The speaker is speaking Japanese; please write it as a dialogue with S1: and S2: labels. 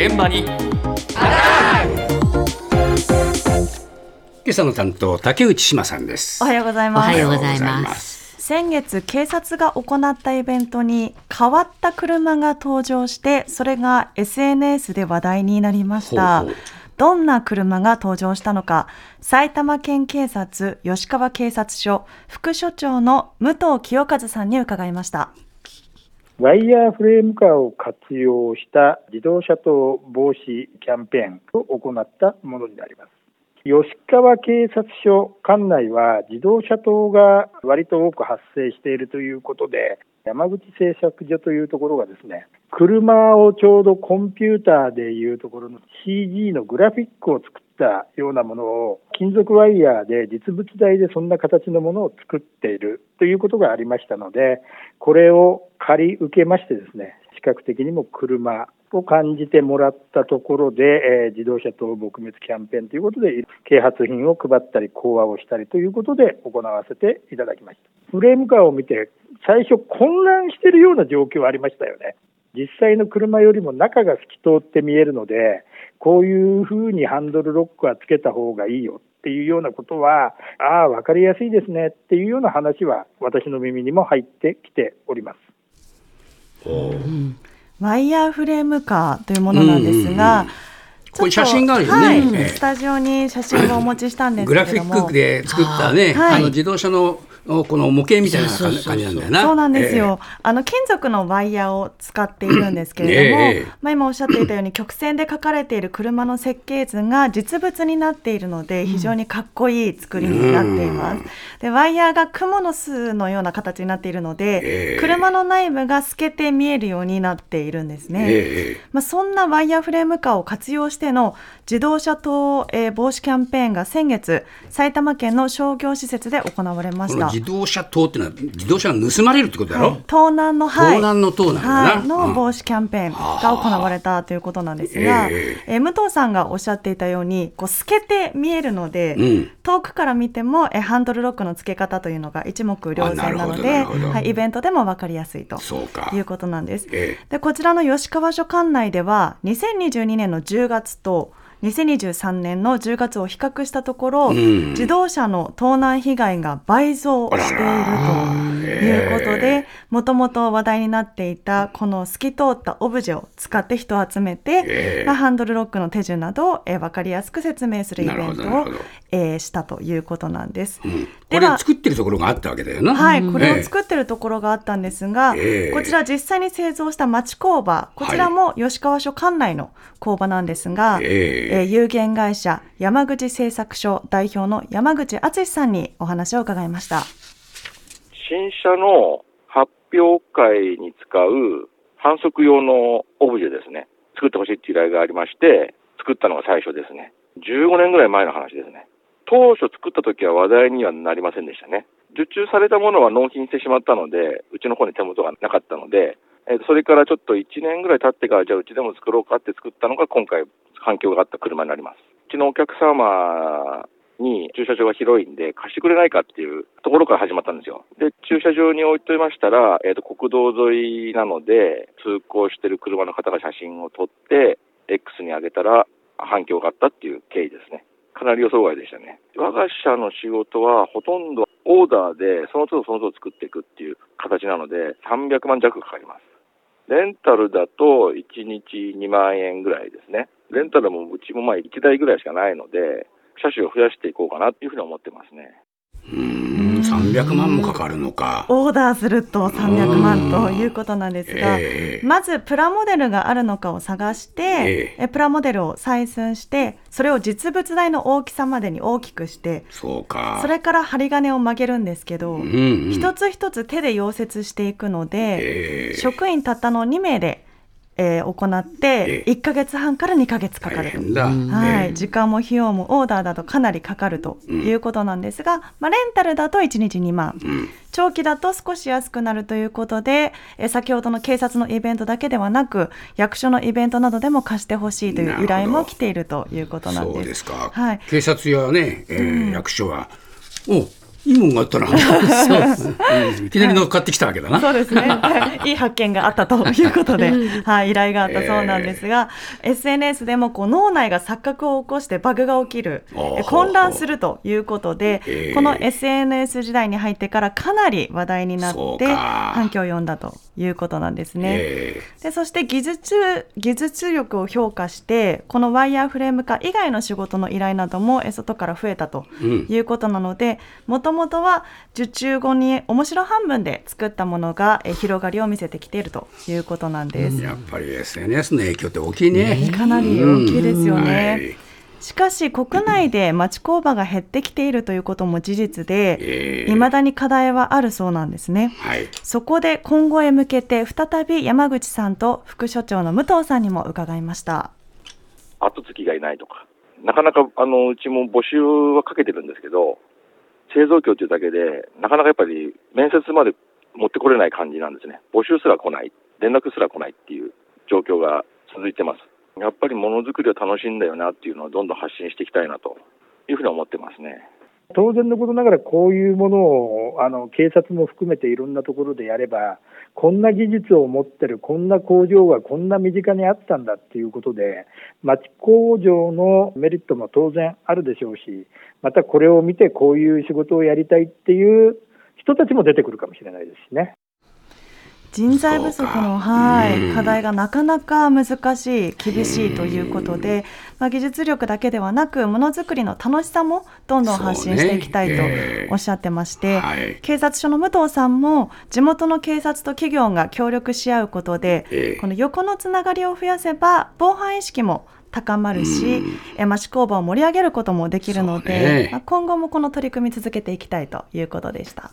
S1: 現場に。
S2: 今朝の担当竹内島さんです。
S3: おはようござい
S4: お
S3: ます。
S4: はようございます。
S3: 先月警察が行ったイベントに変わった車が登場してそれが SNS で話題になりました。
S2: ほうほう。
S3: どんな車が登場したのか埼玉県警察吉川警察署副署長の武藤清和さんに伺いました
S5: ワイヤーフレームカーを活用した自動車盗防止キャンペーンを行ったものになります。吉川警察署管内は自動車盗が割と多く発生しているということで、山口製作所というところがですね、車をちょうどコンピューターでいうところの CG のグラフィックを作ったようなものを金属ワイヤーで実物大でそんな形のものを作っているということがありましたので、これを借り受けましてですね、視覚的にも車を感じてもらったところで、えー自動車等撲滅キャンペーンということで、啓発品を配ったり、講話をしたりということで行わせていただきました。フレームカーを見て、最初混乱しているような状況はありましたよね。実際の車よりも中が透き通って見えるので、こういうふうにハンドルロックはつけた方がいいよっていうようなことは、ああ、わかりやすいですねっていうような話は私の耳にも入ってきております。
S3: ワイヤーフレームカーというものなんですが、
S2: これ写真があるよね。
S3: はい。
S2: ええ。
S3: スタジオに写真をお持ちしたんです
S2: グラフィックで作ったね、
S3: はい。
S2: あの自動車のこの模型みたいな感じなんだよな。
S3: そうなんですよ、あの金属のワイヤーを使っているんですけれども、
S2: ええ。
S3: まあ、今おっしゃっていたように曲線で描かれている車の設計図が実物になっているので非常にかっこいい作りになっています、でワイヤーが蜘蛛の巣のような形になっているので、
S2: ええ。
S3: 車の内部が透けて見えるようになっているんですね、
S2: ええ。
S3: まあ、そんなワイヤーフレームカーを活用しての自動車盗、えー防止キャンペーンが先月埼玉県の商業施設で行われました
S2: 自動車盗っていうのは自動車が盗まれるってことだろ、
S3: はい。盗難の、はい、
S2: 盗難の盗なんだな。
S3: はい、の
S2: うん。
S3: 防止キャンペーンが行われたということなんですが、
S2: え
S3: えー武藤さんがおっしゃっていたようにこう透けて見えるので、
S2: うん。
S3: 遠くから見ても、えーハンドルロックの付け方というのが一目瞭然なのではい、イベントでも分かりやすいと
S2: そうか。
S3: いうことなんです。
S2: ええ。
S3: でこちらの吉川署管内では2022年の10月と2023年の10月を比較したところ、
S2: ん。
S3: 自動車の盗難被害が倍増しているということで、もともと話題になっていたこの透き通ったオブジェを使って人を集めて、
S2: ええ
S3: まあハンドルロックの手順などを、えー、分かりやすく説明するイベントをえーしたということなんです。
S2: こ
S3: では
S2: れ作ってるところがあったわけだよな。
S3: はい、これ
S2: ええ
S3: を作ってるところがあったんですが、
S2: ええ。
S3: こちら実際に製造した町工場、こちらも吉川署管内の工場なんですが、
S2: ええ
S3: えー有限会社山口製作所代表の山口敦さんにお話を伺いました。
S6: 新車の発表会に使う反則用のオブジェですね。作ってほしいっていう依頼がありまして、作ったのが最初ですね。15年ぐらい前の話ですね。当初作った時は話題にはなりませんでしたね。受注されたものは納品してしまったので、うちの方に手元がなかったので、えそれからちょっと1年ぐらい経ってから、じゃあうちでも作ろうかって作ったのが今回反響があった車になります。うちのお客様に駐車場が広いんで貸してくれないかっていうところから始まったんですよ。で、駐車場に置いといましたら、えっ、と、国道沿いなので、通行してる車の方が写真を撮って、X に上げたら反響があったっていう経緯ですね。かなり予想外でしたね。我が社の仕事はほとんどオーダーでその都度その都度作っていくっていう形なので300万弱かかります。レンタルだと1日2万円ぐらいですね。レンタルもうちもまあ1台ぐらいしかないので、車種を増やしていこうかなっていうふうに思ってますね。
S2: うーん300万もかかるのか。
S3: オーダーすると300万ということなんですが、
S2: ええ
S3: まずプラモデルがあるのかを探して、
S2: え
S3: えプラモデルを採寸して、それを実物大の大きさまでに大きくして、
S2: そうか。
S3: それから針金を曲げるんですけど、
S2: うんうん
S3: 一つ一つ手で溶接していくので、
S2: ええ
S3: 職員たったの2名で、えー行って、1ヶ月半から2ヶ月かかると。はい、
S2: ええ。
S3: 時間も費用もオーダーだとかなりかかるということなんですが、まあ、レンタルだと1日2万、長期だと少し安くなるということで、えー先ほどの警察のイベントだけではなく役所のイベントなどでも貸してほしいという依頼も来ているということなんです。
S2: そうですか。
S3: はい。
S2: 警察やね、えー役所は、おいいもんがあったな。いきなり乗っかってきたわけだな。
S3: そうですね。い。い発見があったということで、はい、依頼があったそうなんですが、SNS でもこう脳内が錯覚を起こしてバグが起きる、混乱するということで、
S2: えー。
S3: この SNS 時代に入ってからかなり話題になって反響を呼んだということなんですね。
S2: え
S3: でそして技術技術力を評価してこのワイヤーフレーム化以外の仕事の依頼などもえ外から増えたと
S2: うん。
S3: いうことなのでもともとは受注後に面白半分で作ったものがえ広がりを見せてきているということなんです。
S2: やっぱり SNS の影響って大きいね。
S3: かなり大きいですよ
S2: うん
S3: ね。
S2: はい
S3: しかし国内で町工場が減ってきているということも事実で、
S2: ええ
S3: 未だに課題はあるそうなんですね。
S2: はい。
S3: そこで今後へ向けて再び山口さんと副所長の武藤さんにも伺いました。
S6: 後継ぎがいないとか、なかなかあのうちも募集はかけてるんですけど、製造業というだけで、なかなかやっぱり面接まで持ってこれない感じなんですね。募集すら来ない、連絡すら来ないっていう状況が続いてます。やっぱりものづくりを楽しいんだよなっていうのをどんどん発信していきたいなというふうに思ってますね。
S5: 当然のことながらこういうものをあの警察も含めていろんなところでやればこんな技術を持ってるこんな工場がこんな身近にあったんだっていうことで町工場のメリットも当然あるでしょうしまたこれを見てこういう仕事をやりたいっていう人たちも出てくるかもしれないですしね。
S3: 人材不足の、は
S2: うん。
S3: い、課題がなかなか難しい、厳しいということで、まあ、技術力だけではなく、ものづくりの楽しさもどんどん発信していきたいとおっしゃってまして、
S2: はい。
S3: 警察署の武藤さんも、地元の警察と企業が協力し合うことで、
S2: ええ。
S3: この横のつながりを増やせば、防犯意識も高まるし、え町工場を盛り上げることもできるので、
S2: ね。
S3: まあ今後もこの取り組み続けていきたいということでした。